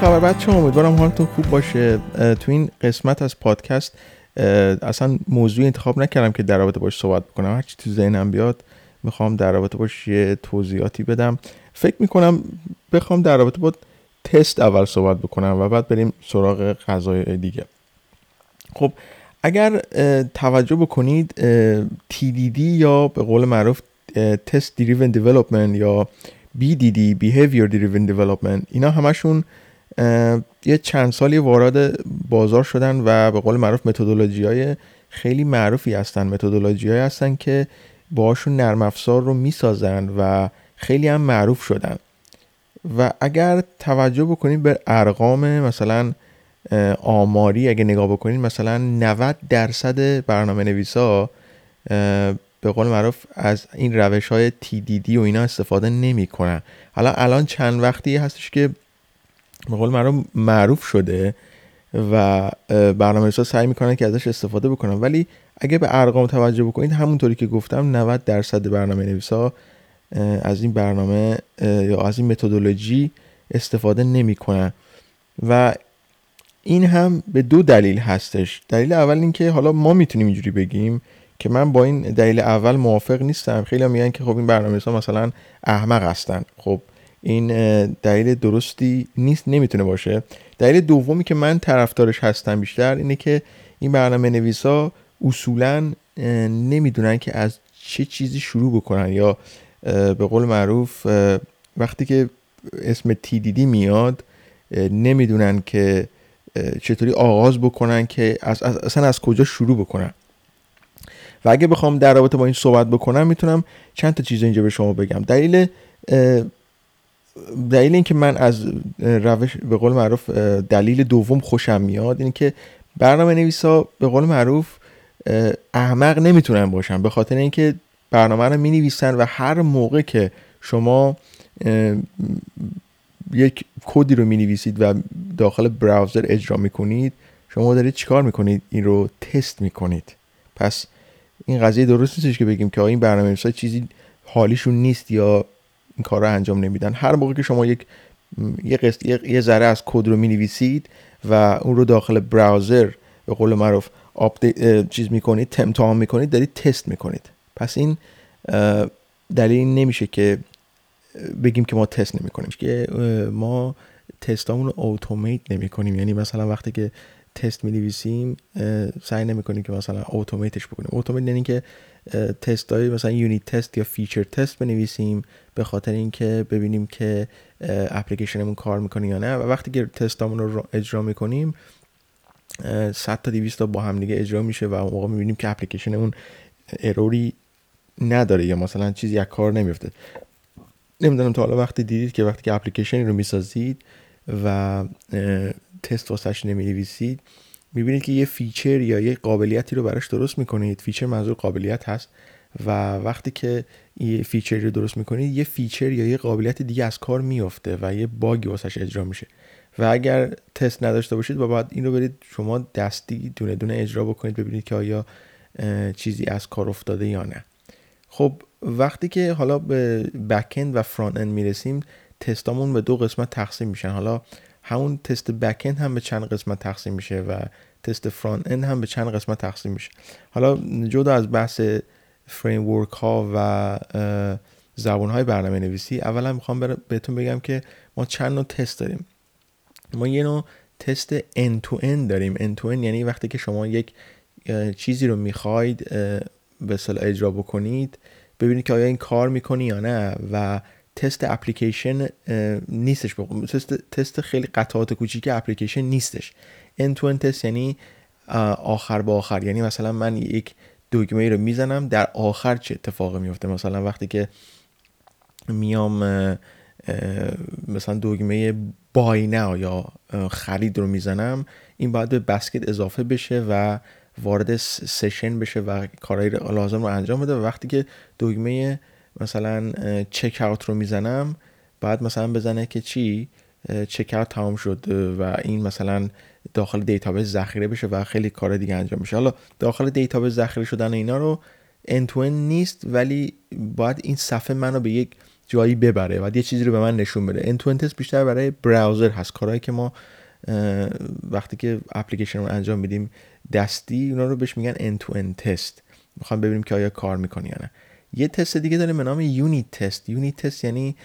خبر بچه امیدوارم حالتون خوب باشه. تو این قسمت از پادکست اصلا موضوع انتخاب نکردم که در رابطه باش صحبت بکنم. هرچی تو ذهنم بیاد می‌خوام در رابطه باش یه توضیحاتی بدم. فکر می‌کنم بخوام در رابطه با تست اول صحبت بکنم و بعد بریم سراغ غذای دیگه. خب اگر توجه بکنید TDD یا به قول معروف تست Driven Development یا BDD Behavior Driven Development اینا همشون یه چند سالی وارد بازار شدن و به قول معروف متدولوژی های خیلی معروفی هستن. متدولوژی های هستن که باشون نرم افزار رو می‌سازن و خیلی هم معروف شدن. و اگر توجه بکنید به ارقام مثلا آماری اگه نگاه بکنید مثلا 90 درصد برنامه نویسا به قول معروف از این روش های TDD و اینا استفاده نمی کنن حالا الان چند وقتی هستش که به قول معروف معروف شده و برنامه نویسا سعی می‌کنن که ازش استفاده بکنن. ولی اگه به ارقام توجه بکنید همونطوری که گفتم 90 درصد برنامه نویسا از این برنامه یا از این متدولوژی استفاده نمی‌کنن. و این هم به دو دلیل هستش. دلیل اول اینکه حالا ما می‌تونیم اینجوری بگیم که من با این دلیل اول موافق نیستم. خیلی میگن که خب این برنامه ها مثلا احمق هستن. خب این دلیل درستی نیست نمی‌تونه باشه. دلیل دومی که من طرفدارش هستم بیشتر اینه که این برنامه نویسا اصولا نمی‌دونن که از چه چیزی شروع بکنن یا به قول معروف وقتی که اسم TDD میاد نمی‌دونن که چطوری آغاز بکنن که از, اصلا از کجا شروع بکنن. و اگه بخوام در رابطه با این صحبت بکنم می‌تونم چند تا چیز اینجا به شما بگم. دلیل دلیل اینکه من از روش به قول معروف دلیل دوم خوشم میاد اینه که برنامه نویسا به قول معروف احمق نمی‌تونن باشن. به خاطر اینکه برنامه رو می نویسن و هر موقع که شما یک کدی رو می نویسید و داخل براوزر اجرا می کنید شما دارید چیکار می کنید این رو تست می کنید پس این قضیه درست نیستش که بگیم که این برنامه نویسا چیزی حالیشون نیست یا این کار رو انجام نمیدن. هر موقع که شما یک یه, قسط، یه ذره از کد رو می نویسید و اون رو داخل براوزر به قول معروف چیز می‌کنید تمتحان می‌کنید دارید تست می‌کنید. پس این دلیل نمیشه که بگیم که ما تست نمی کنیم که ما تستامون رو automate نمی کنیم یعنی مثلا وقتی که تست می نویسیم سعی نمی کنیم که مثلا automate ش بکنیم. automate یعنی که تست های مثلا unit test یا feature test بنویسیم به خاطر اینکه ببینیم که اپلیکیشنمون کار می‌کنه یا نه. و وقتی که تستامون رو اجرا می‌کنیم 100 تا 200 تا با هم دیگه اجرا میشه و موقع می‌بینیم که اپلیکیشنمون error ی نداره یا مثلا چیزی از کار نمیفته نمی‌دونم تا حالا وقتی دیدید که وقتی که اپلیکیشنی رو می‌سازید و تست واسش ننویسید می‌بینید که یه feature یا یه قابلیتی رو براش درست می‌کنید. feature منظور قابلیت هست و وقتی که یه feature ی رو درست می‌کنید یه feature یا یه قابلیت دیگه از کار میفته و یه bug ی واسش اجرا میشه. و اگر تست نداشته باشید و بعد این رو برید شما دستی دونه دونه اجرا بکنید ببینید که آیا چیزی از کار افتاده یا نه. خب وقتی که حالا به بکند و فرانت اند می‌رسیم تستامون به دو قسمت تقسیم میشن. حالا همون تست بکند هم به چند قسمت تقسیم میشه و تست فرانت اند هم به چند قسمت تقسیم میشه. حالا جدا از بحث فریم ورک ها و زبان های برنامه نویسی اولا می‌خوام بهتون بگم که ما چند نوع تست داریم. ما یه نوع تست end to end داریم. end to end یعنی وقتی که شما یک چیزی رو می‌خواید به اجرا بکنید ببینید که آیا این کار می‌کنی یا نه و تست اپلیکیشن نیستش تست تست خیلی قطعات کوچیک اپلیکیشن نیستش. end to end تست یعنی آخر با آخر. یعنی مثلا من یک دکمه رو می‌زنم در آخر چه اتفاقی میفته مثلا وقتی که میام مثلا دگمه بای یا خرید رو می‌زنم این باید به basket اضافه بشه و وارد session بشه و کارهای لازم رو انجام بده. و وقتی که دگمه مثلا checkout رو می‌زنم بعد مثلا بزنه که چی؟ checkout تمام شد و این مثلا داخل database ذخیره بشه و خیلی کار دیگه انجام بشه. حالا داخل database ذخیره شدن اینا رو end to end نیست ولی باید این صفحه منو به یک جایی ببره و یه چیزی رو به من نشون بده. end to end test بیشتر برای browser هست. کارهایی که ما وقتی که اپلیکیشن رو انجام میدیم دستی اونا رو بهش میگن end to end test می‌خوام ببینیم که آیا کار می‌کنه یا نه. یه تست دیگه داره به نام unit test. unit test یعنی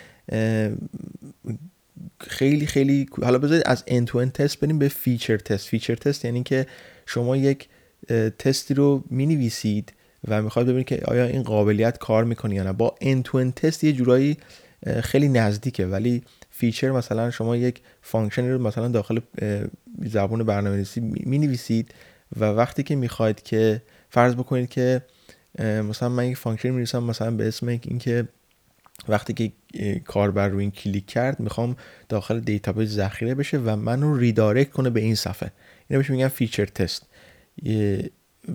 خیلی خیلی حالا بذارید از end to end test بریم به feature test feature test یعنی که شما یک تستی رو می نویسید و می‌خواید ببینید که آیا این قابلیت کار می‌کنه یا نه. با end to end test یه جورایی خیلی نزدیکه. ولی feature مثلا شما یک function رو مثلا داخل زبان برنامه‌نویسی می نویسید و وقتی که می‌خواید که فرض بکنید که مثلا من یک function می نویسم مثلا به اسم اینکه وقتی که کاربر رو این کلیک کرد می‌خوام داخل دیتابیس ذخیره بشه و منو redirect کنه به این صفحه. اینا بهش میگن feature test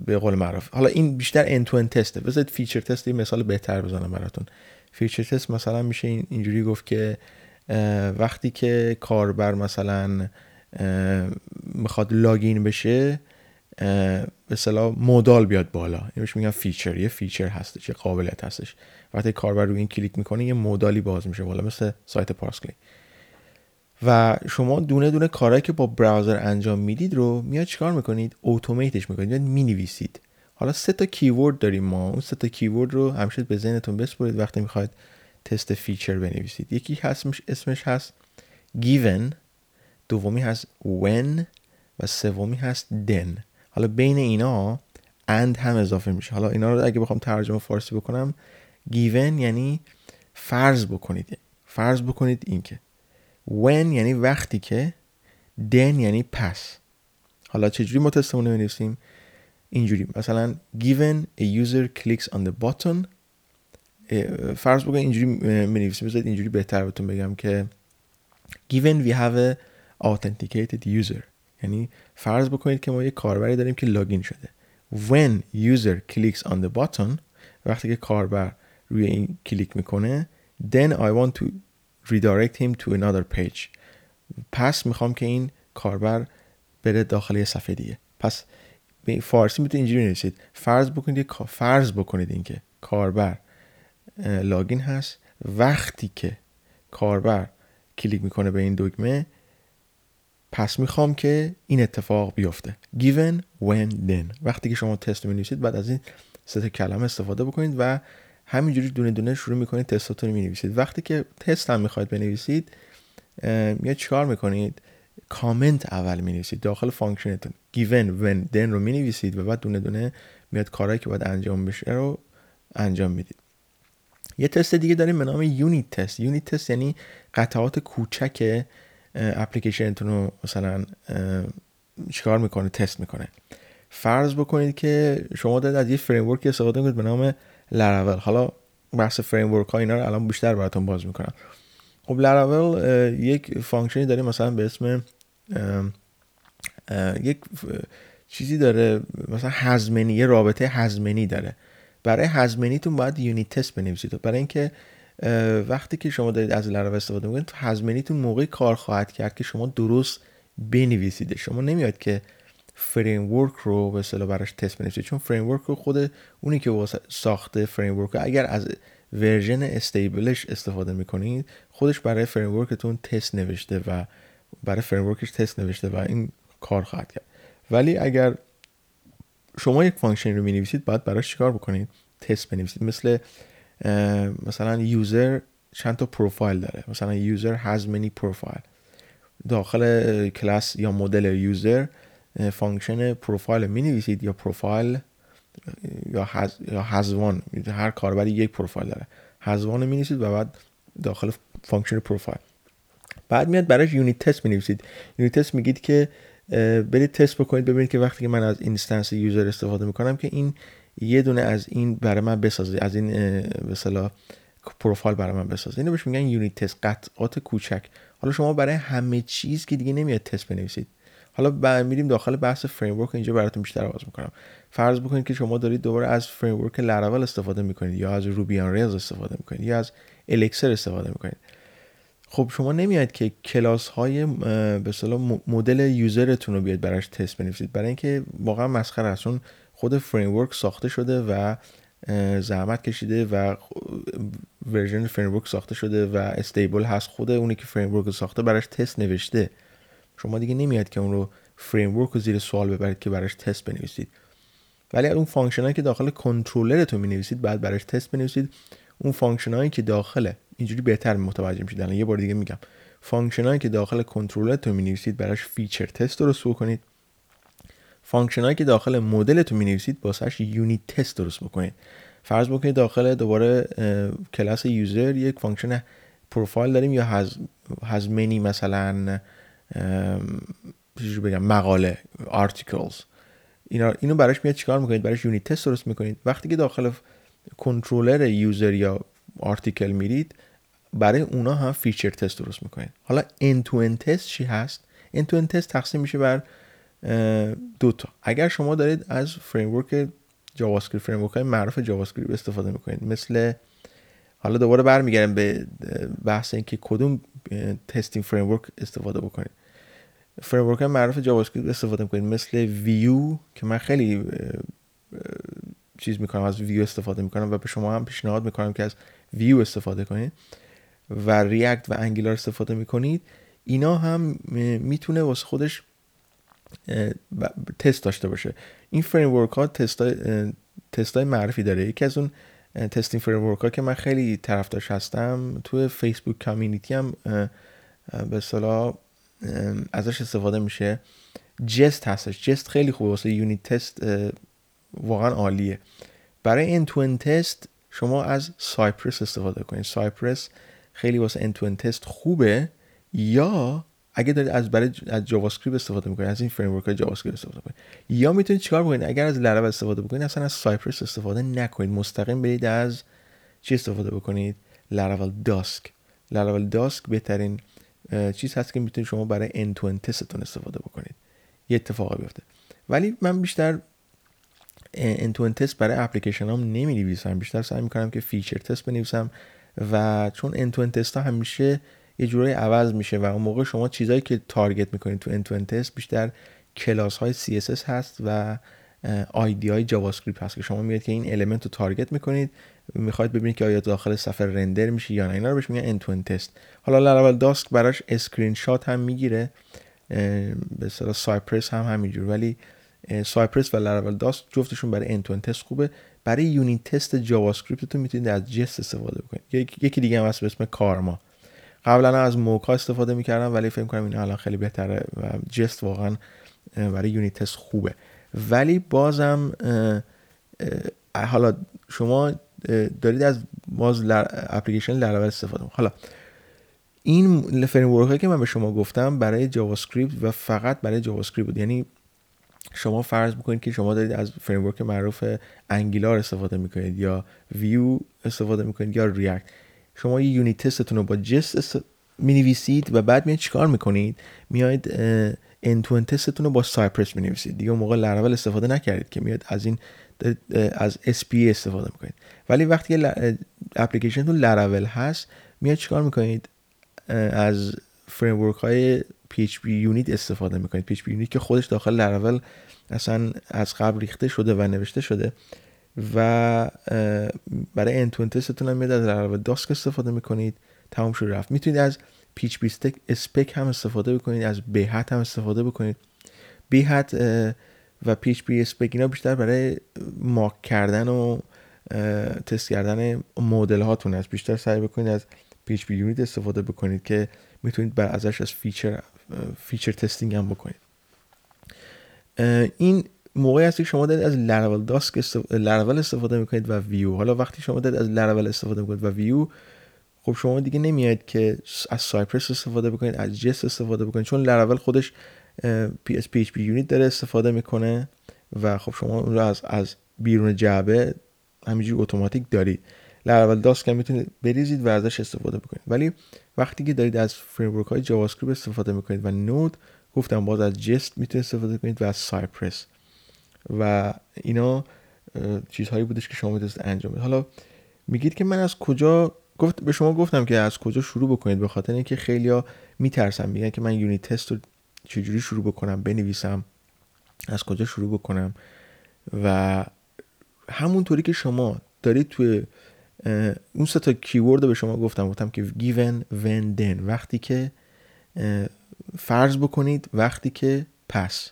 به قول معروف. حالا این بیشتر end to end test ه بذارید feature test یه مثال بهتر بزنم براتون. feature test مثلا میشه اینجوری گفت که وقتی که کاربر مثلا می‌خواد login بشه به اصطلاح modal بیاد بالا. اینش میگن feature یه feature هستش یه قابلیت هستش. وقتی کاربر روی این کلیک می‌کنه یه modal ی باز میشه بالا مثل سایت پارس‌کلیک. و شما دونه دونه کارهایی که با browser انجام می‌دید رو میاد چیکار می‌کنید؟ automate ش می‌کنید. میاد می‌نویسید. حالا سه تا keyword داریم ما. اون سه تا keyword رو همیشه به ذهنتون بسپرید وقتی می‌خواید تست feature بنویسید. یکی هست اسمش هست given دومی هست when و سومی هست then. حالا بین اینا and هم اضافه میشه. حالا اینا رو اگه بخوام ترجمه فارسی بکنم given یعنی فرض بکنید. فرض بکنید این که when یعنی وقتی که then یعنی پس. حالا چجوری ما تستمون رو بنویسیم اینجوری. مثلا given a user clicks on the button فرض بکنید اینجوری بنویسیم بذارید اینجوری بهتر بهتون بگم که given we have a authenticated user. یعنی فرض بکنید که ما یه کاربری داریم که لاگین شده. When user clicks on the button وقتی که کاربر روی این کلیک می‌کنه then I want to redirect him to another page. پس می‌خوام که این کاربر بره داخل یه صفحه دیگه. پس به فارسی می‌تونید اینجوری نویسید. فرض بکنید فرض بکنید اینکه کاربر login هست. وقتی که کاربر کلیک می‌کنه به این دکمه پس می‌خوام که این اتفاق بیفته. Given when then. وقتی که شما تست می بعد از این سه کلمه استفاده بکنید و همینجوری دونه دونه شروع می‌کنید تستاتون رو می‌نویسید. وقتی که تست هم می‌خواید بنویسید یا چیکار می‌کنید؟ کامنت اول می‌نویسید. داخل function تون. Given when then رو می‌نویسید و بعد دونه دونه میاد کارهایی که باید انجام بشه رو انجام می‌دید. یه تست دیگه داریم به نام unit test. unit test یعنی قطعات کوچک اپلیکیشنتون رو مثلا چیکار می‌کنه؟ تست می‌کنه. فرض بکنید که شما دارید از یه framework استفاده می‌کنید به نام لراول حالا بحث framework ها اینا رو الان بیشتر براتون باز می‌کنم. خب لراول یک function ی داریم مثلا به اسم یک چیزی داره مثلا has many یه رابطه has many داره. برای has many تون باید unit test بنویسید. برای اینکه وقتی که شما دارید از لراول استفاده می‌کنید تو has many تون موقعی کار خواهد کرد که شما درست بنویسید. شما نمیاد که framework رو به اصطلاح براش تست بنویسید چون framework رو خود اونی که ساخته framework اگر از ورژن stable ش استفاده می‌کنید خودش برای framework تون تست نوشته و برای framework ش تست نوشته و این کار خواهد کرد. ولی اگر شما یک function رو می نویسید باید براش چیکار بکنید؟ تست بنویسید. مثل مثلا user چند تا پروفایل داره. مثلا user has many profile. داخل کلاس یا مدل user function پروفایل می نویسید یا پروفایل یا has یا has one هر کاربری یک پروفایل داره. has one می نویسید و بعد داخل function پروفایل بعد میاد براش unit test می نویسید unit test میگید که برید تست بکنید ببینید که وقتی که من از instance user استفاده می‌کنم که این یه دونه از این برای من بسازه از این به پروفایل برای من بسازه. اینو بهش میگن unit test قطعات کوچک. حالا شما برای همه چیز که دیگه نمیاد تست بنویسید. حالا میریم داخل بحث framework اینجا براتون بیشتر باز می‌کنم. فرض بکنید که شما دارید دوباره از framework Laravel استفاده می‌کنید یا از Ruby on Rails استفاده می‌کنید یا از Elixir استفاده می‌کنید. خب شما نمیاد که کلاس های به مدل user تون رو بیاد براش تست بنویسید. برای اینکه واقعا مسخره است. چون خود framework ساخته شده و زحمت کشیده و ورژن framework ساخته شده و stable هست. خود اونی که framework ساخته براش تست نوشته. شما دیگه نمیاد که اون رو framework رو زیر سوال ببرید که براش تست بنویسید. ولی اون function که داخل کنترلرتون می نویسید بعد براش تست بنویسید. اون function که داخل اینجوری بهتر متوجه میشید. الان یه بار دیگه میگم. function که داخل کنترلرتون می نویسید براش feature test درست بکنید function هایی که داخل مدلتون می نویسید واسش unit test درست بکنید. فرض بکنید داخل دوباره کلاس user یک function پروفایل داریم یا has many مثلا بگم مقاله articles. اینا اینو براش میاد چیکار می‌کنید؟ براش unit test درست می‌کنید. وقتی که داخل controller user یا article میرید برای اونا هم feature test درست می‌کنید. حالا to end test چی هست؟ to end تست تقسیم میشه بر دو تا. اگر شما دارید از framework JavaScript frame های معروف JavaScript استفاده می‌کنید مثل حالا دوباره برمیگردم به بحث اینکه کدوم testing frame استفاده بکنید. framework معروف JavaScript استفاده می‌کنید مثل ویو که من خیلی چیز می‌کنم از ویو استفاده می‌کنم و به شما هم پیشنهاد می‌کنم که از ویو استفاده کنید و React و Angular استفاده می‌کنید. اینا هم می‌تونه واسه خودش تست داشته باشه. این framework ها تست های, معرفی داره. یکی از اون testing framework ها که من خیلی طرفدارش هستم تو فیسبوک community هم به اصطلاح ازش استفاده میشه. Jest هستش. Jest خیلی خوبه. واسه unit test واقعا عالیه. برای end to end test شما از Cypress استفاده کنید. Cypress خیلی واسه end to end test خوبه. یا اگه دارید از برای از JavaScript استفاده می‌کنید از این framework JavaScript استفاده کنید یا می‌تونید چیکار بکنید اگر از لراول استفاده بکنید اصلا از Cypress استفاده نکنید. مستقیم برید از چی استفاده بکنید؟ Laravel Dusk Laravel Dusk بهترین چیز هست که می‌تونید شما برای end to end test تون استفاده بکنید. یه اتفاقی بیفته. ولی من بیشتر end to end test برای اپلیکیشن هم نمی نویسم بیشتر سعی می‌کنم که feature test بنویسم و چون end to end test ها همیشه یه جورایی عوض میشه و اون موقع شما چیزایی که target می‌کنید تو end to end test بیشتر کلاس های CSS هست و ID های JavaScript هست که شما میاد که این element رو target می‌کنید می‌خواید ببینید که آیا داخل صفحه render میشه یا نه اینا رو بهش میگن end test حالا Laravel Dusk براش اسکرین شات هم می‌گیره به اصطلاح Cypress هم همینجور. ولی Cypress و Laravel Dusk جفتشون برای end test خوبه. برای unit test JavaScript تون می‌تونید از Jest استفاده بکنید. یکی دیگه هم هست به اسم Karma. قبلا از Mocha استفاده می‌کردم ولی فکر کنم این الان خیلی بهتره و Jest واقعا برای unit test خوبه. ولی بازم حالا شما دارید از باز لر... application Laravel استفاده حالا این فریم که من به شما گفتم برای JavaScript و فقط برای JavaScript بود. یعنی شما فرض بکنید که شما دارید از فریم معروف Angular استفاده می‌کنید یا ویو استفاده می‌کنید یا React. شما یه unit test تون رو با Jest. می نویسید و بعد میاد چیکار می‌کنید؟ میاید end to end test تون رو با Cypress می نویسید دیگه موقع لراول استفاده نکردید که میاد از این از SP استفاده می‌کنید. ولی وقتی اپلیکیشن تو لراول هست میاد چیکار می‌کنید؟ از فریم های PHP یونیت استفاده می‌کنید. PHP یونیت که خودش داخل لراول اصلا از قبل ریخته شده و نوشته شده. و برای انتون تستتون هم میاد از لراول داسک استفاده می‌کنید تمام شد رفت. می‌تونید از پیچ بی اسپک هم استفاده بکنید از بیهت هم استفاده بکنید. Behat و PHPSpec اینا بیشتر برای mock کردن و تست کردن مدل هاتون است بیشتر سعی بکنید از PHPUnit استفاده بکنید که می‌تونید بر ازش از feature feature testing هم بکنید. این موقعی هست که شما دارید از Laravel Dusk استفاده, استفاده می‌کنید و ویو حالا وقتی شما دارید از لراول استفاده می‌کنید و ویو خب شما دیگه نمیاد که از Cypress استفاده بکنید از Jest استفاده بکنید. چون لراول خودش پی اس پی پی یونیت داره استفاده می‌کنه و خب شما اون رو از از بیرون جعبه همینجوری اتوماتیک دارید Laravel Dusk هم می‌تونید بریزید و ازش استفاده بکنید. ولی وقتی که دارید از فریم های Java استفاده می‌کنید و Node گفتم باز از Jest می‌تونید استفاده کنید و از Cypress و اینا چیزهایی بودش که شما می‌تونید انجام بدید. حالا میگید که من از کجا گفت به شما گفتم که از کجا شروع بکنید به خاطر اینکه خیلیا میترسن میگن که من یونیت تست رو چجوری شروع بکنم بنویسم از کجا شروع بکنم. و همونطوری که شما دارید توی اون سه تا کیورد به شما گفتم گفتم که given when then. وقتی که فرض بکنید وقتی که پس.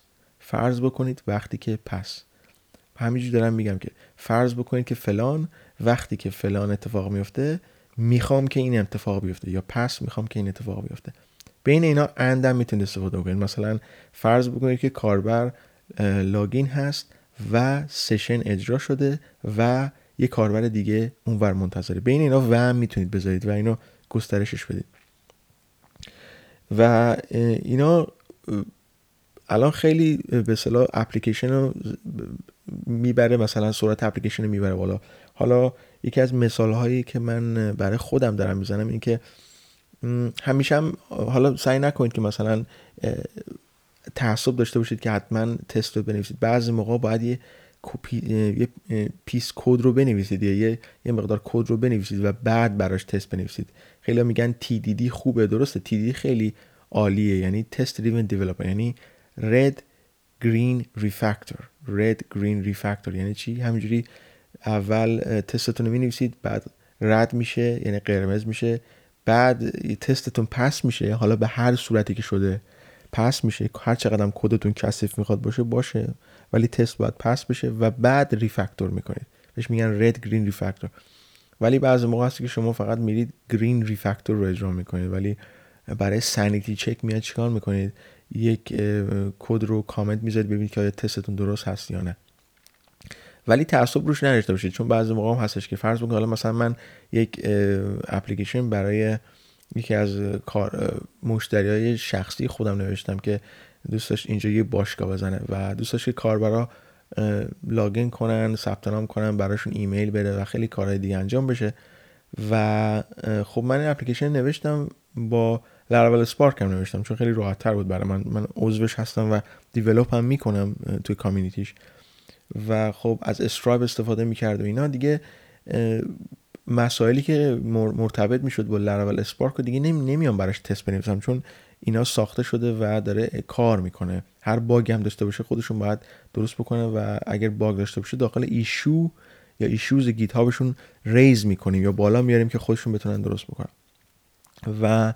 فرض بکنید وقتی که پس. همینجور دارم میگم که فرض بکنید که فلان وقتی که فلان اتفاق میفته می‌خوام که این اتفاق بیفته یا پس می‌خوام که این اتفاق بیفته. بین اینا اندم می‌تونید استفاده بکنید. مثلا فرض بکنید که کاربر لاگین هست و سشن اجرا شده و یه کاربر دیگه اونور منتظره. بین اینا و می‌تونید بذارید و اینو گسترشش بدید. و اینا الان خیلی به اصطلاح اپلیکیشن رو می‌بره مثلا سرعت اپلیکیشن رو می‌بره بالا. حالا یکی از مثال هایی که من برای خودم دارم می‌زنم این که همیشه هم حالا سعی نکنید که مثلا تعصب داشته باشید که حتما تست رو بنویسید. بعضی موقع باید یه یه piece کد رو بنویسید یا یه یه مقدار کد رو بنویسید و بعد براش تست بنویسید. خیلی میگن TDD خوبه درسته؟ TDD خیلی عالیه یعنی تست دریون دیولپر یعنی رد گرین ریفکتور رد گرین ریفکتور یعنی چی؟ همینجوری اول تستتون رو بعد رد میشه یعنی قرمز میشه بعد تستتون پس میشه حالا به هر صورتی که شده پس میشه هر چقدر کدتون کثیف می‌خواد باشه باشه. ولی تست باید پس بشه و بعد ریفکتور می‌کنید. بهش میگن رد گرین ریفکتور ولی بعضی موقع هست که شما فقط میرید گرین ریفکتور رو اجرا می‌کنید. ولی برای sanity check میاد چیکار می‌کنید؟ یک کد رو کامنت می‌ذارید ببینید که آیا تستتون درست هست یا نه. ولی تعصب روش نداشته باشید چون بعضی موقع هم هستش که فرض بکنید حالا مثلا من یک اپلیکیشن برای یکی از کار مشتری های شخصی خودم نوشتم که دوست داشت اینجا یه باشگاه بزنه و دوست داشت که کاربرا login کنن ثبت نام کنن براشون ایمیل بره و خیلی کارهای دیگه انجام بشه. و خب من اپلیکیشن نوشتم با لاراول اسپارک هم نوشتم چون خیلی راحت تر بود برای من. من عضوش هستم و دیولوپ هم می‌کنم توی کامیونیتیش و خب از استرایب استفاده می‌کرد و اینا. دیگه مسائلی که مرتبط می‌شد با لاراول اسپارک و دیگه نمیام براش تست بنویسم چون اینا ساخته شده و داره کار می‌کنه. هر باگ هم داشته باشه خودشون باید درست بکنه و اگر باگ داشته باشه داخل ایشو یا ایشوز گیت هابشون ریز می‌کنیم یا بالا میاریم که خودشون بتونن درست بکنن. و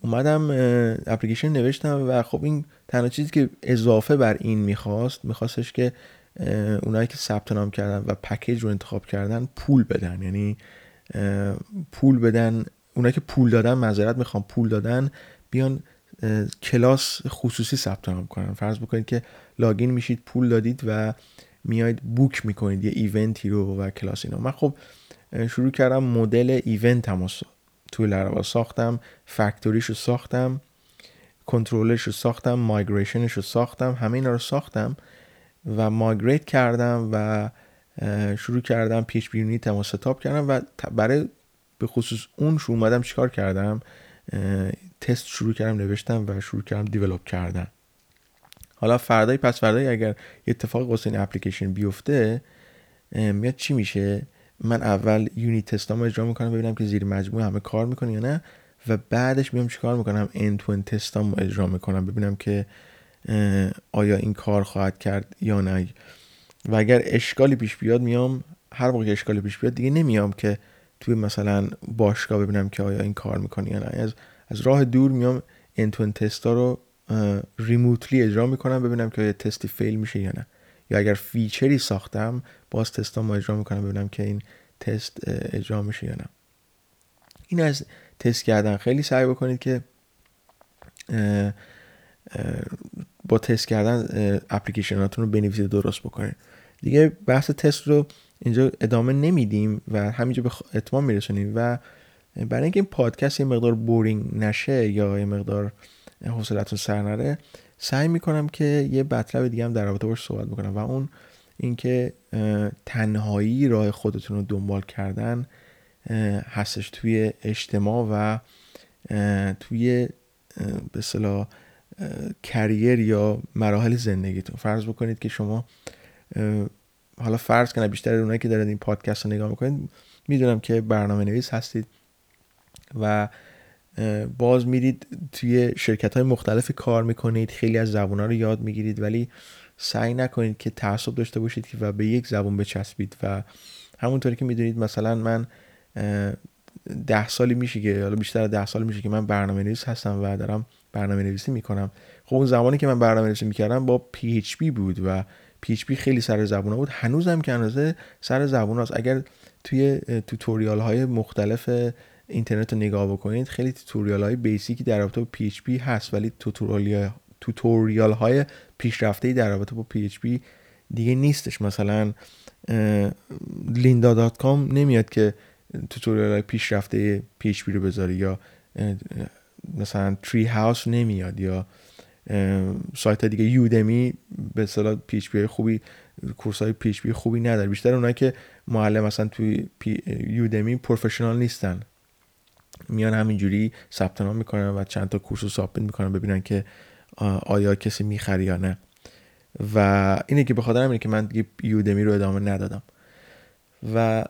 اومدم اپلیکیشن نوشتم و خب این تنها چیزی که اضافه بر این می‌خواست میخواستش که اونایی که ثبت نام کردن و پکیج رو انتخاب کردن پول بدن. یعنی پول بدن اونایی که پول دادن معذرت می‌خوام پول دادن بیان کلاس خصوصی ثبت نام کنن. فرض بکنید که login میشید پول دادید و میاید book می‌کنید یه event ی رو و کلاس اینا. من خب شروع کردم مدل event هم توی لراول ساختم factory ش رو ساختم کنترلش رو ساختم migration ش رو ساختم همه اینا رو ساختم و migrate کردم و شروع کردم PHPUnit تستم setup کردم و برای به خصوص اون شو اومدم چیکار کردم؟ تست شروع کردم نوشتم و شروع کردم دیولوب کردن. حالا فردای پس فردای اگر یه اتفاق واسه این اپلیکیشن بیفته میاد چی میشه؟ من اول یونیت تستامو اجرا می‌کنم ببینم که زیر مجموعه همه کار می‌کنه یا نه و بعدش میام چیکار می‌کنم. end to end تستامو اجرا می‌کنم ببینم که آیا این کار خواهد کرد یا نه. و اگر اشکالی پیش بیاد میام هر موقع اشکالی پیش بیاد دیگه نمیام که توی مثلا باشگاه ببینم که آیا این کار می‌کنه یا نه. از از راه دور میام end to end test ا رو remotely اجرا می‌کنم ببینم که آیا تستی fail میشه یا نه. یا اگر feature ی ساختم باز تستا اجرا می‌کنم ببینم که این تست اجرا میشه یا نه. این از تست کردن. خیلی سعی بکنید که با تست کردن اپلیکیشناتون رو بنویسید درست بکنید. دیگه بحث تست رو اینجا ادامه نمیدیم و همینجا به اتمام میرسونیم و برای اینکه این پادکست یه مقدار بورینگ نشه یا یه مقدار حوصلتون سر نره سعی می‌کنم که یه مطلب دیگه هم در رابطه باش صحبت می‌کنم و اون اینکه تنهایی راه خودتون رو دنبال کردن هستش توی اجتماع و توی به صلاح کریر یا مراحل زندگیتون. فرض بکنید که شما حالا فرض کنه بیشتر اونایی که دارن این پادکست رو نگاه می‌کنید می‌دونم که برنامه نویس هستید و باز میرید توی شرکت های مختلف کار می‌کنید خیلی از زبان ها رو یاد می‌گیرید ولی سعی نکنید که تعصب داشته باشید و به یک زبان بچسبید و همونطوری که می‌دونید مثلا من ده سالی میشه که حالا بیشتر ده سال میشه که من برنامه نویس هستم و دارم برنامه نویسی می‌کنم. خب اون زمانی که من برنامه نویسی می‌کردم با PHP بود و PHP خیلی سر زبون بود. هنوزم که اندازه سر زبون هست اگر توی توتوریال های مختلف اینترنت رو نگاه بکنید خیلی توتوریال های بیسیکی در رابطه با PHP هست ولی توتوریال توتوریال های پیشرفته در رابطه با PHP دیگه نیستش. مثلا linda.com نمیاد که توتوریال های پیشرفته PHP رو بذاری یا مثلا Treehouse نمیاد یا سایت دیگه. Udemy به اصطلاح پی خوبی course های پی خوبی نداره. بیشتر اونایی که معلم مثلا توی Udemy professional نیستن. میان همینجوری ثبت نام می‌کنن و چند تا course رو ثابت می‌کنن ببینن که آیا کسی می‌خری یا نه. و اینه که به خاطر اینه که من دیگه Udemy رو ادامه ندادم. و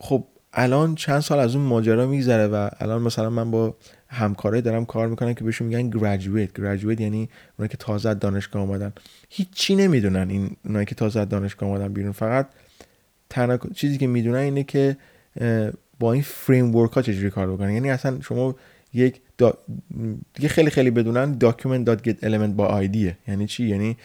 خب الان چند سال از اون ماجرا میگذره و الان مثلا من با همکارای دارم کار می‌کنم که بهشون میگن graduate graduate یعنی اونایی که تازه دانشگاه آمدن هیچی نمی‌دونن این اونایی که تازه دانشگاه آمدن بیرون. فقط تنها چیزی که می‌دونن اینه که با این framework ها چجوری کار بکنن؟ یعنی اصلا شما یک دا... دیگه خیلی خیلی بدونن document.get element by ID یه یعنی چی؟ یعنی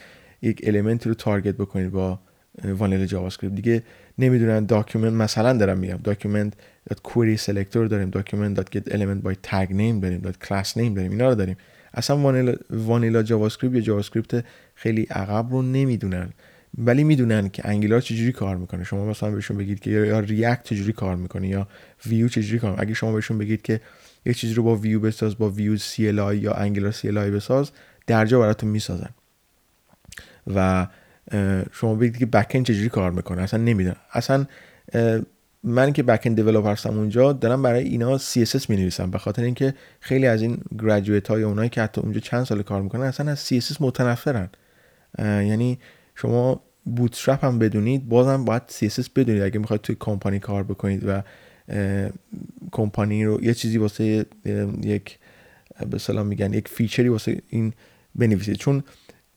یک element رو target بکنید با vanilla JavaScript دیگه نمی‌دونن document مثلا دارم میگم document dot selector داریم document dot get element tag name داریم dot class name داریم اینا رو داریم. اصلا vanilla vanilla JavaScript یا JavaScript خیلی عقب رو نمی‌دونن. ولی می‌دونن که Angular چجوری کار می‌کنه. شما مثلا بهشون بگید که یا React چجوری کار می‌کنه یا ویو چجوری کار اگه شما بهشون بگید که یک چیزی رو با ویو بساز با Vue CLI یا Angular CLI بساز درجا براتون می‌سازن. و شما بگید که بک چجوری کار می‌کنه. اصلا نمی‌دونم. اصلا من که بک اند هستم اونجا دارم برای اینا CSS می نویسم به خاطر اینکه خیلی از این گریجویت های اونایی که حتی اونجا چند سال کار می‌کنن اصلا از CSS متنفرن. یعنی شما بوتسترپ هم بدونید بازم باید CSS بدونید اگه می‌خواید توی کمپانی کار بکنید و کمپانی رو یه چیزی واسه یک به اصطلاح میگن یک feature ی واسه این بنویسید. چون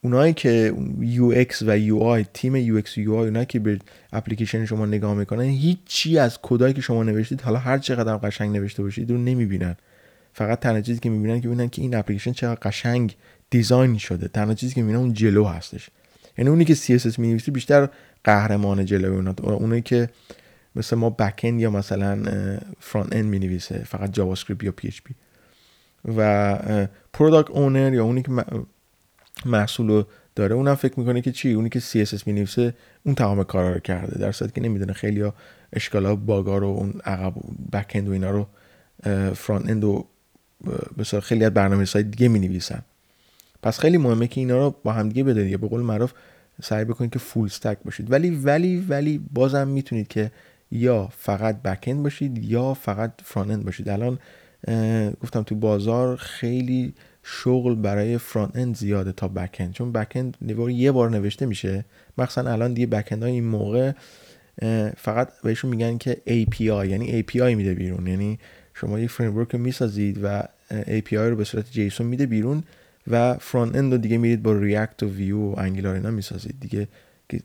اونایی که UX و UI تیم UX و UI اونایی که به اپلیکیشن شما نگاه می‌کنن هیچی از کدایی که شما نوشتید حالا هر چقدر قشنگ نوشته باشید رو نمی‌بینن. فقط تنها چیزی که می‌بینن که ببینن که این اپلیکیشن چقدر قشنگ design شده. تنها چیزی که می‌بینن اون جلو هستش. یعنی اونی که CSS می‌نویسه بیشتر قهرمان جلو اونا. اونایی که مثل ما back یا مثلا front end می‌نویسه فقط JavaScript یا PHP و product owner یا اونی که محصول رو داره اونم فکر می‌کنه که چی؟ اونی که CSS می‌نویسه اون تمام کارا رو کرده. در که نمی‌دونه خیلی ها اشکالا bug ا رو اون عقب back end و اینا رو front end و بسیار خیلی از برنامه های دیگه می نویسن پس خیلی مهمه که اینا رو با هم دیگه بدونید به قول معروف سعی بکنید که full stack باشید. ولی ولی ولی بازم می‌تونید که یا فقط back end باشید یا فقط front end باشید. الان گفتم تو بازار خیلی شغل برای front end زیاده تا back end چون back end یه بار نوشته میشه. مخصوصا الان دیگه back های این موقع فقط بهشون میگن که API یعنی API میده بیرون. یعنی شما یک framework می‌سازید و API رو به صورت JSON میده بیرون. و فرانت اند رو دیگه میرید با ریاکت و ویو و انگولار اینا می‌سازید. دیگه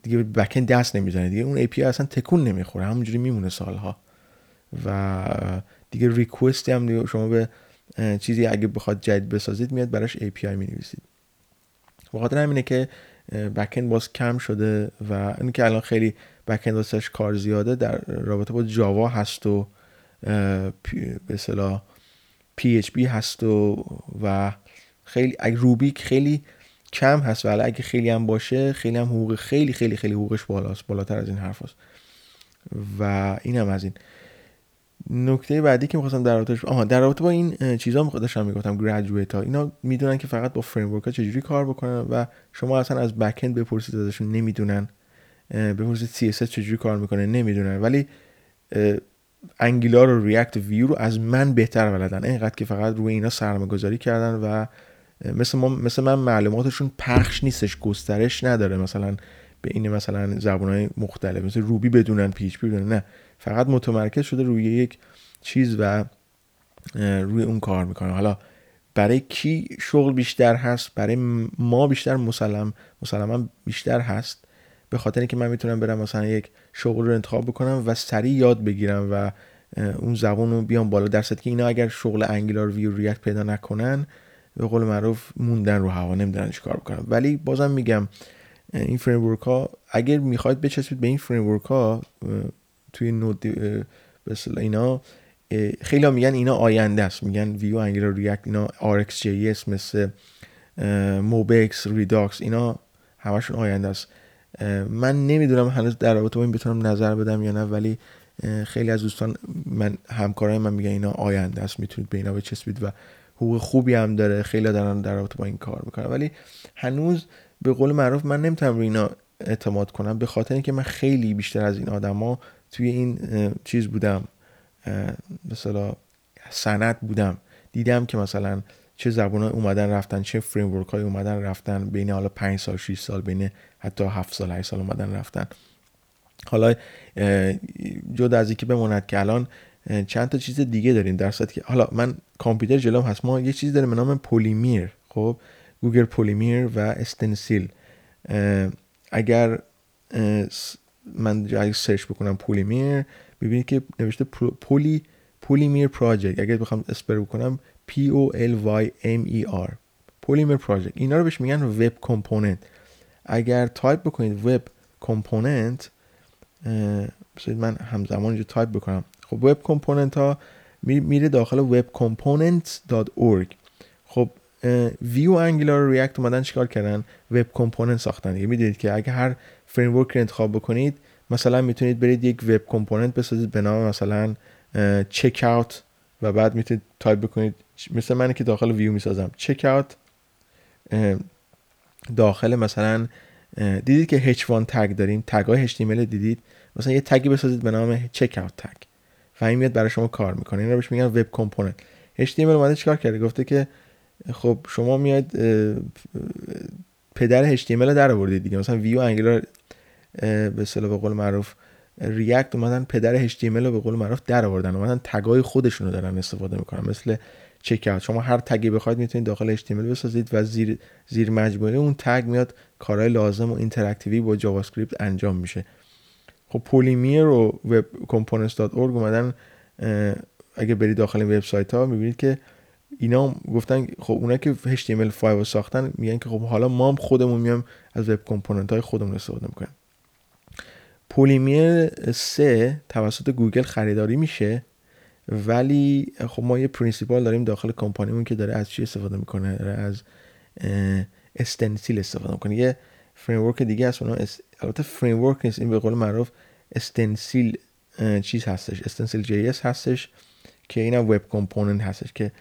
دیگه بک اند دست نمی‌زنید دیگه اون API اصلا تکون نمی‌خوره. همونجوری میمونه سالها. و دیگه ریکوستی هم دیگه شما به چیزی اگه بخواد جدید بسازید میاد براش API می نویسید بخاطر همینه که بکند باز کم شده و این که الان خیلی بکند واسش کار زیاده در رابطه با جاوا هست و به اصطلاح PHP هست و و خیلی اگه Ruby خیلی کم هست ولی اگه خیلی هم باشه خیلی هم حقوق خیلی خیلی خیلی حقوقش بالاست بالاتر از این حرف هست و این هم از این. نکته بعدی که می‌خواستم در رابطه آها در رابطه با این چیزا داشتم می‌گفتم graduate ها. اینا می‌دونن که فقط با فریم ها چجوری کار بکنن و شما اصلا از back end بپرسید ازشون نمی‌دونن. بپرسید CSS چجوری کار می‌کنه نمی‌دونن. ولی انگولار و ریاکت و ویو رو از من بهتر بلدن اینقدر که فقط روی اینا سرمایه گذاری کردن و مثل, ما مثل من معلوماتشون پخش نیستش گسترش نداره. مثلا به این مثلا زبان های مختلف مثل روبی بدونن پیچ بدونن. نه فقط متمرکز شده روی یک چیز و روی اون کار می‌کنه. حالا برای کی شغل بیشتر هست؟ برای ما بیشتر مسلم مسلما بیشتر هست. به خاطر اینکه من می‌تونم برم مثلا یک شغل رو انتخاب بکنم و سریع یاد بگیرم و اون زبان رو بیام بالا. در که اینا اگر شغل انگلار ویو ریاکت پیدا نکنن به قول معروف موندن رو هوا نمی‌دونن چیکار بکنن ولی بازم میگم این فریم ها اگر می‌خواید بچسبید به این فریم ها توی نود به اینا خیلی ها میگن اینا آینده است. میگن ویو انگلار ریاکت اینا RxJS مثل موبکس ریداکس اینا همشون آینده است. من نمی‌دونم هنوز در رابطه با این بتونم نظر بدم یا نه ولی خیلی از دوستان من همکارای من میگن اینا آینده است. می‌تونید به اینا بچسبید و حقوق خوبی هم داره. خیلی دارن در رابطه با این کار می‌کنن ولی هنوز به قول معروف من نمی‌تونم روی اینا اعتماد کنم به خاطر اینکه من خیلی بیشتر از این آدما توی این چیز بودم. مثلا سند بودم. دیدم که مثلا چه زبان اومدن رفتن چه framework های اومدن رفتن بین حالا 5 سال 6 سال بین حتی 7 سال 8 سال اومدن رفتن. حالا جدا از اینکه بماند که الان چند تا چیز دیگه داریم در که حالا من کامپیوتر جلوم هست. ما یه چیزی داریم به نام پولیمیر خب Google Polymer و استنسیل. اگر من اگه سرچ بکنم پولیمیر ببینید که نوشته Poly Polymer Project. اگر بخوام spell بکنم P O L Y M E R. Polymer Project. اینا رو بهش میگن web component اگر تایپ بکنید web component من همزمان اینجا تایپ بکنم. خب web component ها میره داخل webcomponents.org خب Vue Angular React اومدن چیکار کردن؟ web component ساختن. دیگه می‌دونید که اگه هر framework رو انتخاب بکنید مثلا می‌تونید برید یک web component بسازید به نام مثلا checkout و بعد می‌تونید تایپ بکنید. مثل من که داخل ویو می‌سازم. checkout داخل مثلا دیدید که h1 tag داریم. tag های HTML دیدید. مثلا یه tag ی بسازید به نام checkout tag و میاد برای شما کار می‌کنه. این رو بهش میگن web component HTML اومده چیکار کرده؟ گفته که خب شما میاد پدر HTML در آوردید دیگه. مثلا Vue Angular به اصطلاح به قول معروف React اومدن پدر HTML رو به قول معروف در آوردن. اومدن tag ای خودشون رو دارن استفاده می‌کنن. مثل چک شما هر tag ی بخواید می‌تونید داخل HTML بسازید و زیر زیر مجموعه اون tag میاد کارهای لازم و interactive ی با JavaScript انجام میشه. خب پولیمیر و webcomponents.org اومدن اگه برید داخل وبسایت ها می‌بینید که اینا گفتن خب اونا که HTML5 رو ساختن میگن که خب حالا ما هم خودمون میام از web component های خودمون استفاده می‌کنیم. پولیمیر 3 توسط گوگل خریداری میشه ولی خب ما یه principal داریم داخل کمپانیمون که داره از چی استفاده می‌کنه از استنسیل استفاده می‌کنه. یه فریم دیگه هست اونا البته فریم نیست. این به قول معروف استنسیل چیز هستش. Stencil JS هستش که اینم web component هستش که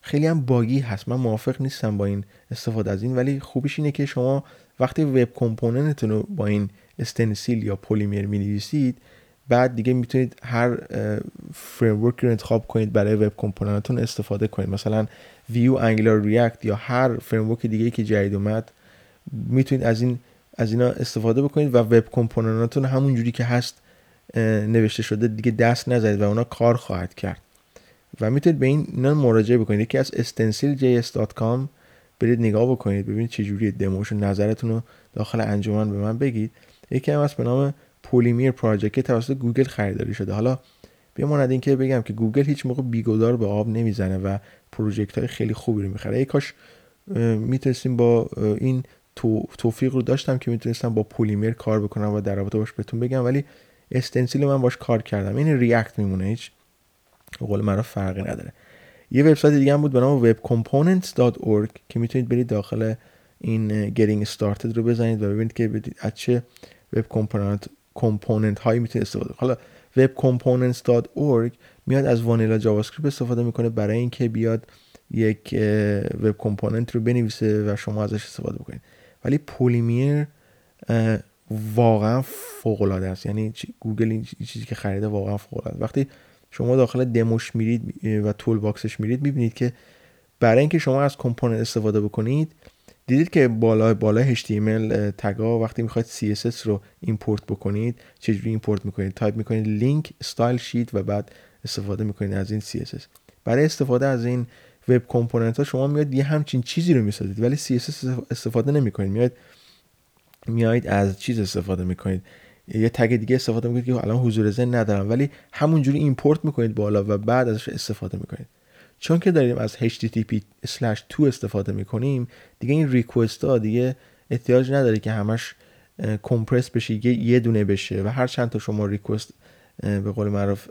خیلی هم buggy هست. من موافق نیستم با این استفاده از این ولی خوبیش اینه که شما وقتی web component تون رو با این استنسیل یا پلیمر می نویسید بعد دیگه می‌تونید هر فریم رو انتخاب کنید برای web component تون استفاده کنید. مثلا Vue Angular React یا هر فریم دیگه که جدید اومد می‌تونید از این از اینا استفاده بکنید و web component تون همون جوری که هست نوشته شده دیگه دست نزنید و اونا کار خواهد کرد. و می‌تونید به این اینا مراجعه بکنید. یکی از stenciljs.com برید نگاه بکنید ببینید چه جوری دموش نظرتون رو داخل انجمن به من بگید. یکی هم هست به نام Polymer Project که توسط گوگل خریداری شده. حالا بماند اینکه بگم که گوگل هیچ موقع بی‌گدار به آب نمی‌زنه و project های خیلی خوبی رو می‌خره. ای کاش می‌تونستیم با این توفیق رو داشتم که می‌تونستم با پولیمر کار بکنم و در رابطه باش بهتون بگم ولی استنسیل من باش کار کردم. این React میمونه به قول معروف فرقی نداره. یه وبسایت دیگه هم بود به نام webcomponents.org که می‌تونید برید داخل این getting started رو بزنید و ببینید که از چه web component component هایی می‌تونید استفاده حالا webcomponents.org میاد از vanilla JavaScript استفاده می‌کنه برای اینکه بیاد یک web component رو بنویسه و شما ازش استفاده بکنید. ولی پولیمیر واقعا فوق العاده است. یعنی گوگل این چیزی که خریده واقعا فوق العاده وقتی شما داخل دموش میرید و toolbox ش میرید می‌بینید که برای اینکه شما از component استفاده بکنید دیدید که بالا بالا HTML tag ا وقتی می‌خواید CSS رو import بکنید چجوری import می‌کنید؟ تایپ می‌کنید link stylesheet و بعد استفاده می‌کنید از این CSS. برای استفاده از این web component ها شما میاد یه همچین چیزی رو می‌سازید ولی CSS استفاده نمی‌کنید. میاد میایید از چیز استفاده می‌کنید. یه tag دیگه استفاده می‌کنید که الان حضور ذهن ندارم ولی همونجوری import می‌کنید بالا و بعد ازش استفاده می‌کنید. چون که داریم از http/2 استفاده می‌کنیم دیگه این request ها دیگه احتیاج نداره که همش compress بشه یه دونه بشه و هر چند تا شما request به قول معروف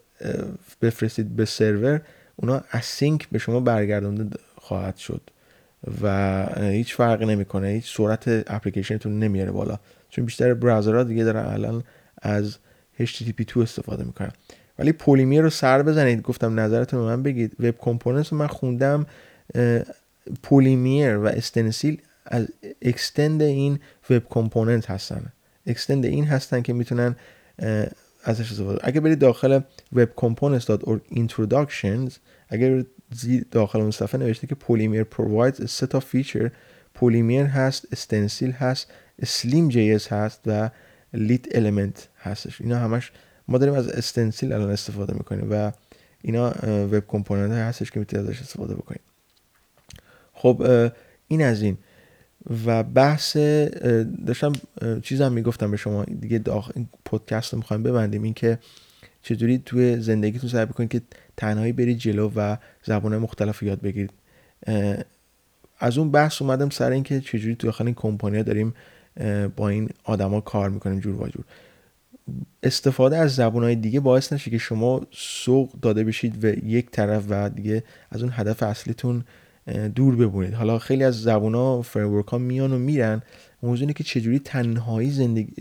بفرستید به سرور اونا async به شما برگردونده خواهد شد و هیچ فرقی نمی‌کنه هیچ سرعت اپلیکیشنتون نمیاره بالا. چون بیشتر browser ها دیگه دارن الان از HTTP2 استفاده می‌کنن. ولی پولیمیر رو سر بزنید. گفتم نظرتون رو من بگید. web component رو من خوندم پولیمیر و استنسیل از extend این web component هستن. extend این هستن که می‌تونن ازش استفاده. اگه برید داخل webcomponents.org introductions اگر داخل اون صفحه نوشته که Polymer provides set of feature Polymer هست استنسیل هست Slim.js هست و LitElement هستش. اینا همش ما داریم از استنسیل الان استفاده می‌کنیم و اینا web component هستش که می‌تونید ازش استفاده بکنید خب این از این. و بحث داشتم چیزم می‌گفتم به شما. دیگه داخل پادکست رو می‌خوایم ببندیم. این که چجوری توی زندگیتون سعی بکنید که تنهایی برید جلو و زبان مختلف یاد بگیرید. از اون بحث اومدم سر اینکه چجوری توی داخل این داریم با این آدما کار می‌کنیم جور و جور. استفاده از های دیگه باعث نشه که شما سوق داده بشید و یک طرف و دیگه از اون هدف اصلیتون دور بمونید حالا خیلی از زبون ها framework ها میان و میرن. موضوع اینه که چجوری تنهایی زندگی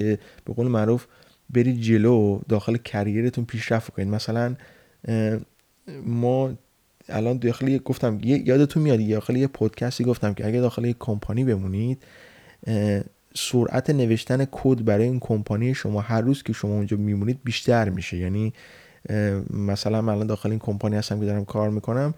به قول معروف برید جلو داخل career تون پیشرفت کنید. مثلا ما الان داخل گفتم یادتون میاد داخل یه پادکستی گفتم که اگه داخل یک کمپانی بمونید سرعت نوشتن کد برای این کمپانی شما هر روز که شما اونجا میمونید بیشتر میشه. یعنی مثلا من الان داخل این کمپانی هستم که دارم کار می‌کنم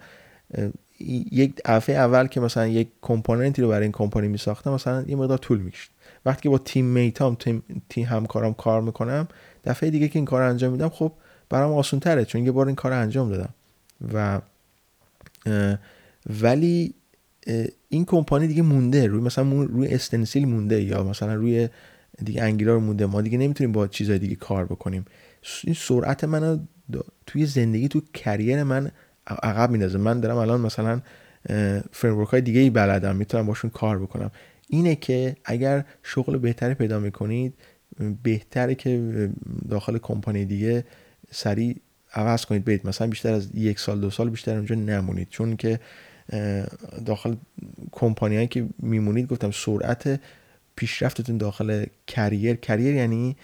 یک دفعه اول که مثلا یک کمپوننتی رو برای این کمپانی می ساختم مثلا یه مقدار طول می‌کشید. وقتی که با تیم میتام تیم, تیم همکارم کار می‌کنم دفعه دیگه که این کار انجام میدم خب برام آسان تره چون یه بار این کار انجام دادم. و ولی این کمپانی دیگه مونده روی مثلا روی استنسیل مونده یا مثلا روی دیگه انگیلار مونده. ما دیگه نمی‌تونیم با چیزای دیگه کار بکنیم. این سرعت منو توی زندگی تو کریر من عقب میندازه. من دارم الان مثلا فریمورک های دیگه ای بلدم می‌تونم باشون کار بکنم. اینه که اگر شغل بهتری پیدا می‌کنید بهتره که داخل کمپانی دیگه سریع عوض کنید. برید مثلا بیشتر از یک سال دو سال بیشتر اونجا نمونید. چون که داخل کمپانی که میمونید گفتم سرعت پیشرفتتون داخل کریر کریر یعنی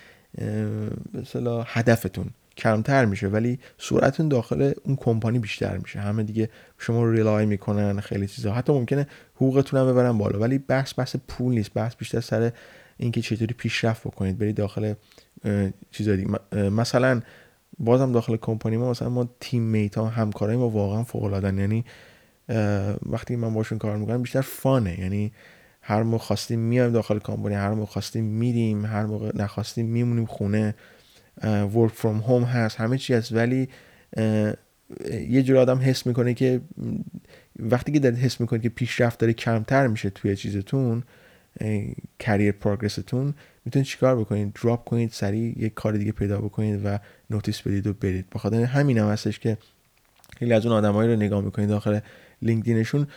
مثلا هدفتون. کمتر میشه ولی سرعتتون داخل اون کمپانی بیشتر میشه. همه دیگه شما ریلای می‌کنن خیلی چیزا. حتی ممکنه حقوقتون هم ببرن بالا ولی بحث بحث پول نیست. بحث بیشتر سر اینکه چطوری پیشرفت بکنید. برید داخل چیزا دیگه. مثلا بازم داخل کمپانی ما مثلا ما تیم میت ها همکارای ما واقعا فوق العاده یعنی وقتی من باشون کار می‌کنم بیشتر فانه. یعنی هر موقع خواستیم میایم داخل کمپانی هر موقع خواستیم میریم هر موقع نخواستیم میمونیم خونه. ورک فرام هوم هست همه چی هست ولی یه جور آدم حس می‌کنه که وقتی که دارید حس می‌کنه که پیشرفت داره کمتر میشه توی چیزتون کریر پروگرستون می‌تونید چیکار بکنید؟ دراپ کنید سریع یک کار دیگه پیدا بکنید و نوتیس بدید و برید. بخاطر همین هم هستش که خیلی از اون آدمایی رو نگاه می‌کنید داخل LinkedIn شون.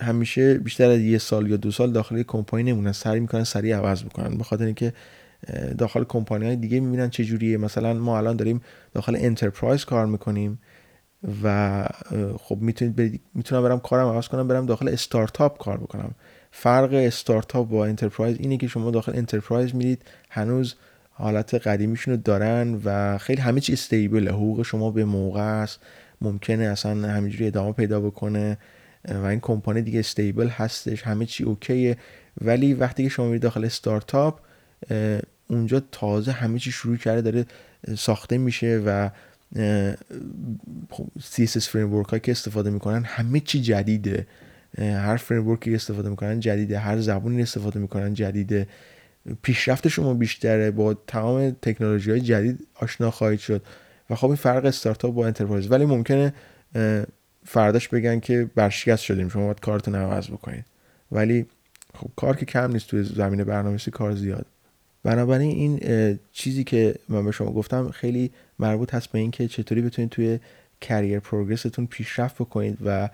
همیشه بیشتر از یه سال یا دو سال داخل کمپانی نمونن سریع می‌کنن سریع عوض می‌کنن بخاطر اینکه داخل کمپانی های دیگه می‌بینن چه جوریه مثلا ما الان داریم داخل enterprise کار می‌کنیم و خب می‌تونید می‌تونم برم کارم عوض کنم برم داخل استارتاپ کار بکنم. فرق استارتاپ با enterprise اینه که شما داخل enterprise میرید هنوز حالت قدیمیشون رو دارن و خیلی همه چی stable ه حقوق شما به موقع است. ممکنه اصلا همینجوری ادامه پیدا بکنه و این کمپانی دیگه استیبل هستش. همه چی اوکیه. ولی وقتی که شما میرید داخل استارتاپ اونجا تازه همه چی شروع کرده داره ساخته میشه و CSS framework هایی که استفاده می‌کنن همه چی جدیده. هر framework استفاده می‌کنن جدیده. هر زبونی استفاده می‌کنن جدیده. پیشرفت شما بیشتره. با تمام تکنولوژی های جدید آشنا خواهید شد. و خب این فرق استارتاپ با انترپرایز ولی ممکنه فرداش بگن که برشکست شدیم. شما باید کارتون عوض بکنید. ولی خب کار که کم نیست. توی زمین برنامه‌نویسی کار زیاد. بنابراین این چیزی که من به شما گفتم خیلی مربوط هست به اینکه چطوری بتونید توی کریر پروگرستون پیشرفت بکنید و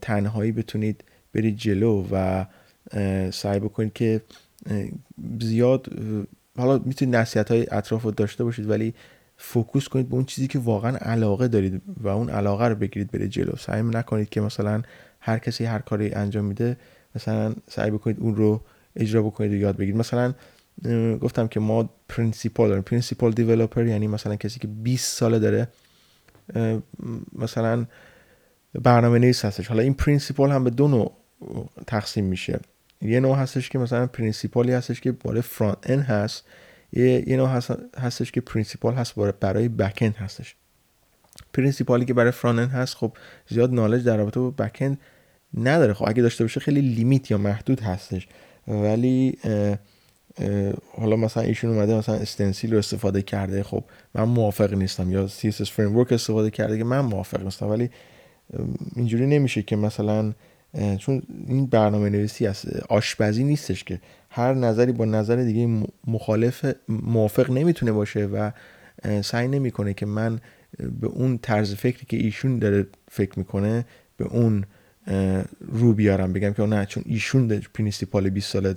تنهایی بتونید برید جلو و سعی بکنید که زیاد حالا می‌تونید نصیحت های اطراف رو داشته باشید ولی focus کنید به اون چیزی که واقعا علاقه دارید و اون علاقه رو بگیرید برید جلو. سعی نکنید که مثلا هر کسی هر کاری انجام میده مثلا سعی بکنید اون رو اجرا بکنید و یاد بگیرید. مثلا گفتم که ما principal داریم. principal developer یعنی مثلا کسی که 20 ساله داره مثلا برنامه نویس هستش. حالا این principal هم به دو نوع تقسیم میشه. یه نوع هستش که مثلا principal ی هستش که برای front end هست. یه, یه نوع هستش که principal هست برای back end هستش. principal ی که برای front end هست خب زیاد knowledge در رابطه با back end نداره. خب اگه داشته باشه خیلی limit یا محدود هستش. ولی حالا مثلا ایشون اومده مثلا استنسیل رو استفاده کرده خب من موافق نیستم یا CSS framework استفاده کرده که من موافق نیستم ولی اینجوری نمیشه که مثلا چون این برنامه نویسی است آشپزی نیستش که هر نظری با نظر دیگه مخالف موافق نمی‌تونه باشه و سعی نمی‌کنه که من به اون طرز فکری که ایشون داره فکر می‌کنه به اون رو بیارم بگم که نه چون ایشون پرینسیپال 20 ساله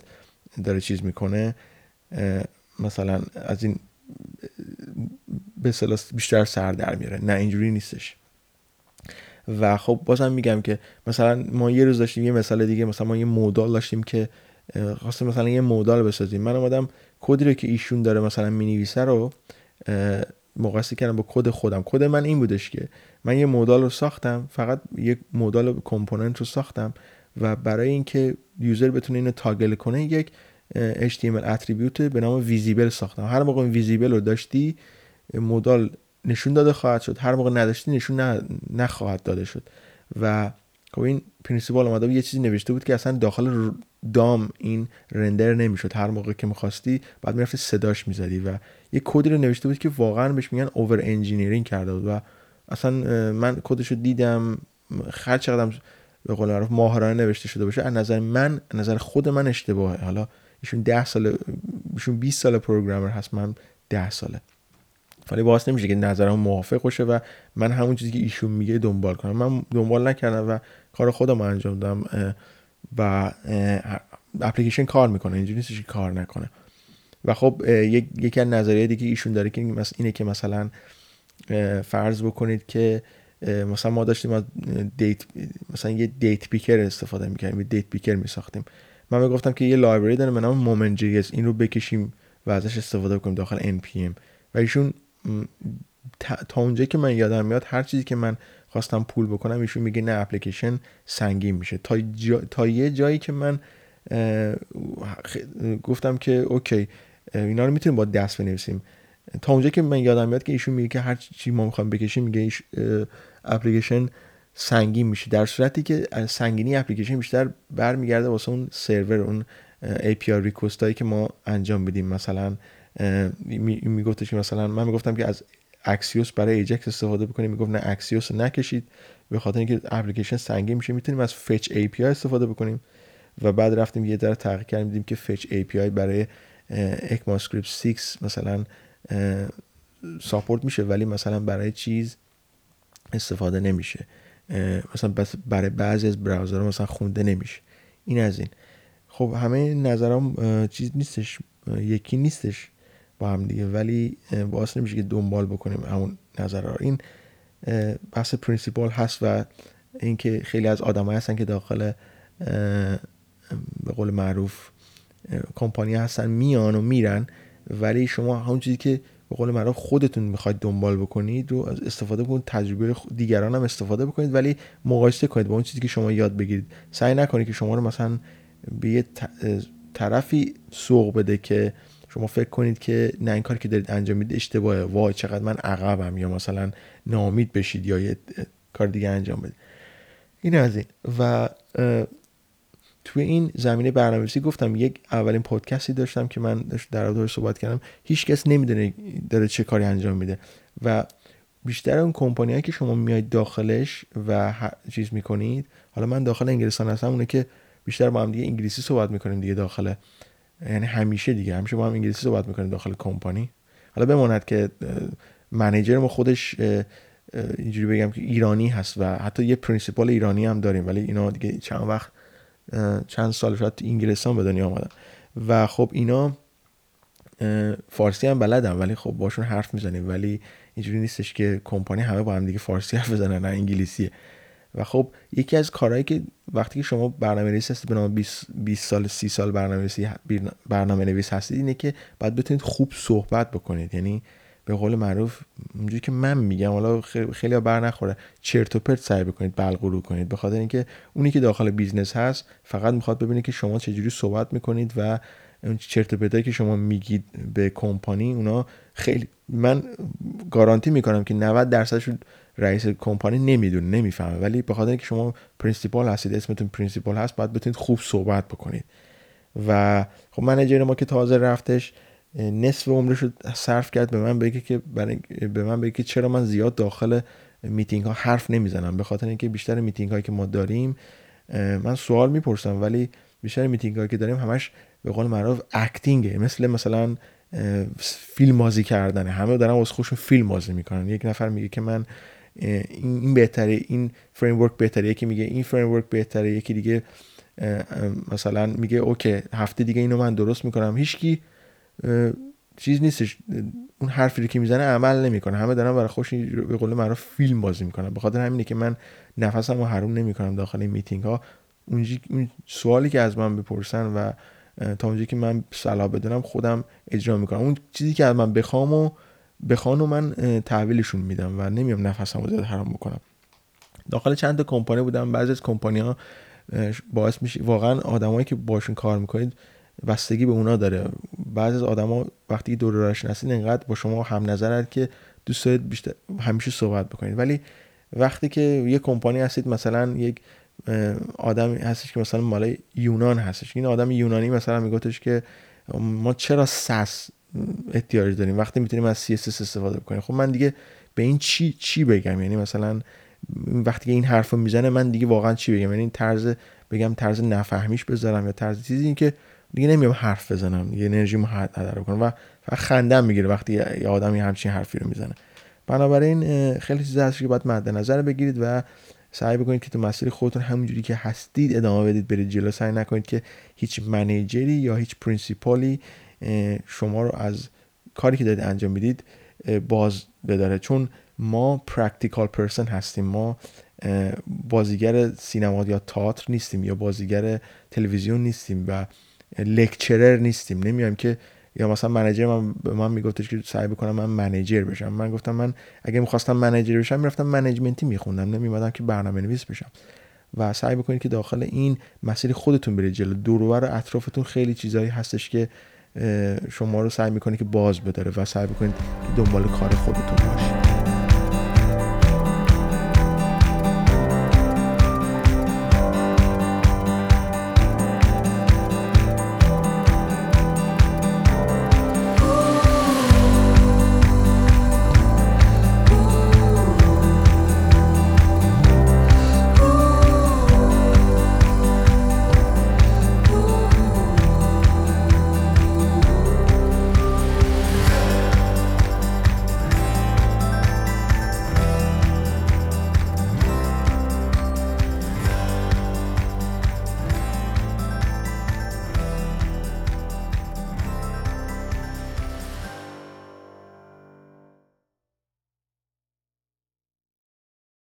داره چیز می‌کنه مثلا از این به بیشتر سر در میاره. نه اینجوری نیستش. و خب بازم میگم که مثلا ما یه روز داشتیم یه مثال دیگه مثلا ما یه modal داشتیم که خواستیم مثلا یه modal بسازیم. من اومدم کدی رو که ایشون داره مثلا می‌نویسه رو مقایسه کردم با کد خودم. کد من این بودش که من یه modal رو ساختم فقط یک modal component رو ساختم. و برای اینکه user بتونه اینو toggle کنه یک HTML attribute به نام visible ساختم. هر موقع این visible رو داشتی modal نشون داده خواهد شد. هر موقع نداشتی نشون نخواهد داده شد. و خب این principal اومده یه چیزی نوشته بود که اصلا داخل DOM این render نمی‌شد. هر موقع که می‌خواستی بعد می‌رفتی صداش می‌زدی و یه کدی رو نوشته بود که واقعا بهش میگن over engineering کرده بود و اصلا من کدش رو دیدم هر چقدر به قول معروف ماهرانه نوشته شده باشه از نظر من از نظر خود من اشتباهه. حالا ایشون 10 سال ایشون 20 سال پروگرامر هست من 10 ساله. ولی باعث نمیشه که نظرم موافق باشه و من همون چیزی که ایشون میگه دنبال کنم. من دنبال نکردم و کار خودم انجام دادم و اپلیکیشن کار می‌کنه. اینجوری نیستش که کار نکنه. و خب یکی از نظریه دیگه ایشون داره که اینه که مثلا فرض بکنید که مثلا ما داشتیم از date مثلا یه date picker استفاده می‌کردیم یه date picker میساختیم. من می‌گفتم که یه library داره به نام Moment JS رو بکشیم و ازش استفاده کنیم داخل npm و ایشون تا اونجایی که من یادم میاد هر چیزی که من خواستم pull بکنم ایشون میگه نه اپلیکیشن سنگین میشه. تا, تا یه جایی که من گفتم که OK اینا رو می‌تونیم با دست بنویسیم. تا اونجا که من یادم میاد که ایشون میگه که هر چی ما می‌خوایم بکشیم میگه ایش اپلیکیشن سنگین میشه در صورتی که سنگینی اپلیکیشن بیشتر برمیگرده واسه اون سرور اون API request هایی که ما انجام بدیم مثلا میگفتش که مثلا من می‌گفتم که از Axios برای ایجکس استفاده بکنیم می‌گفت نه Axios نکشید. به خاطر اینکه اپلیکیشن سنگین میشه می‌تونیم از fetch API استفاده بکنیم. و بعد رفتیم یه ذره تحقیق کردیم دیدیم که fetch API برای ECMAScript 6 مثلا support میشه. ولی مثلا برای چیز استفاده نمیشه. مثلا برای بعضی از browser ها مثلا خونده نمیشه. این از این. خب همه نظرم چیز نیستش. یکی نیستش با هم دیگه. ولی باعث نمیشه که دنبال بکنیم همون نظر این بحث principal هست و اینکه خیلی از آدمایی هستن که داخل به قول معروف کمپانی هستن میان و میرن. ولی شما همون چیزی که به قول معروف خودتون می‌خواید دنبال بکنید رو استفاده کنید تجربه دیگران هم استفاده بکنید ولی مقایسه کنید با اون چیزی که شما یاد بگیرید. سعی نکنید که شما رو مثلا به یه طرفی سوق بده که شما فکر کنید که نه این کاری که دارید انجام می‌دید اشتباهه. وای چقدر من عقبم. یا مثلا نامید بشید یا یه کار دیگه انجام بدید. این از این. و توی این زمینه برنامه‌نویسی گفتم یک اولین پادکستی داشتم که من در مورد صحبت کردم. هیچ کس نمی‌دونه داره چه کاری انجام میده و بیشتر اون کمپانی که شما میاید داخلش و چیز می‌کنید حالا من داخل انگلستان هستم اونه که بیشتر با هم دیگه انگلیسی صحبت می‌کنیم دیگه داخل یعنی همیشه دیگه همیشه با هم انگلیسی صحبت می‌کنیم داخل کمپانی. حالا بماند که manager ما خودش اینجوری بگم که ایرانی هست و حتی یه principal ایرانی هم داریم ولی اینا دیگه چند وقت چند سال شاید انگلستان به دنیا آمدن و خب اینا فارسی هم بلدم ولی خب باشون حرف می‌زنیم. ولی اینجوری نیستش که کمپانی همه با هم دیگه فارسی حرف بزنن نه انگلیسیه. و خب یکی از کارهایی که وقتی که شما برنامه نویس هستید به نام 20 سال 30 سال برنامه برنامه نویس هستید اینه که باید بتونید خوب صحبت بکنید. یعنی به قول معروف اونجوری که من میگم حالا خیلی بر نخوره. چرت و پرت سعی بکنید بلغورو کنید. به خاطر اینکه اونی که داخل business هست فقط می‌خواد ببینه که شما چجوری صحبت می‌کنید و اون چرت و پرتایی که شما میگید به کمپانی اونا خیلی من گارانتی می‌کنم که 90 درصدشون رئیس کمپانی نمی‌دونه نمی‌فهمه. ولی به خاطر اینکه شما principal هستید اسمتون principal هست باید بتونید خوب صحبت بکنید. و خب manager ما که تازه رفتش نصف عمرش رو صرف کرد به من بگه که به من بگه که چرا من زیاد داخل میتینگ ها حرف نمی‌زنم به خاطر اینکه بیشتر میتینگ هایی که ما داریم من سوال می‌پرسم ولی بیشتر میتینگ هایی که داریم همش به قول معروف acting ه مثل مثلا فیلم بازی کردن. همه دارن واسه خودشون فیلم بازی می‌کنن. یک نفر میگه که من این بهتره این framework بهتره. یکی میگه این framework بهتره. یکی دیگه مثلا میگه اوکی هفته دیگه اینو من درست می‌کنم. هیچکی چیز نیستش اون حرفی رو که می‌زنه عمل نمی‌کنه. همه دارن برای خوش به قول معروف فیلم بازی می‌کنن. به خاطر همینه که من نفسم رو حروم نمی‌کنم داخل میتینگ ها اون سوالی که از من بپرسن و تا اونجایی که من صلاح بدونم خودم اجرا می‌کنم. اون چیزی که از من بخوام و بخوان و من تحویلشون میدم و نمیام نفسم رو زیاد حرام بکنم. داخل چند تا کمپانی بودم. بعضی از کمپانی ها باعث میشه واقعا آدمایی که باشون کار می‌کنید بستگی به اونا داره. بعضی از آدما وقتی دور راش نسید انقدر با شما هم نظرن که دوست دارید بیشتر همیشه صحبت بکنید. ولی وقتی که یه کمپانی هستید مثلا یک آدم هستش که مثلا مال یونان هستش. این آدم یونانی مثلا میگفتش که ما چرا سس احتیاج داریم؟ وقتی می‌تونیم از CSS استفاده بکنیم. خب من دیگه به این چی چی بگم؟ یعنی مثلا وقتی که این حرفو می‌زنه من دیگه واقعا چی بگم؟ یعنی طرز بگم طرز نفهمیش بذارم یا طرز چیزی این که دیگه نمیام حرف بزنم دیگه انرژی هدر کنم و خندم می‌گیره وقتی یه آدمی همچین حرفی رو می‌زنه. بنابراین خیلی چیزا هست که باید مد نظر بگیرید و سعی بکنید که تو مسیر خودتون همونجوری که هستید ادامه بدید برید جلو. سعی نکنید که هیچ منیجری یا هیچ پرینسیپالی شما رو از کاری که دارید انجام می‌دید باز بداره. چون ما practical person هستیم. ما بازیگر سینما یا تئاتر نیستیم یا بازیگر تلویزیون نیستیم و lecturer نیستیم. نمیایم که یا مثلا manager من به من میگفتش که سعی بکنم من manager بشم. من گفتم من اگه می‌خواستم manager بشم می‌رفتم management ی میخوندم. نمیومدم که برنامه نویس بشم. و سعی بکنید که داخل این مسیر خودتون برید جلو. دور و اطرافتون خیلی چیزایی هستش که شما رو سعی می‌کنه که باز بداره و سعی بکنید که دنبال کار خودتون باشید.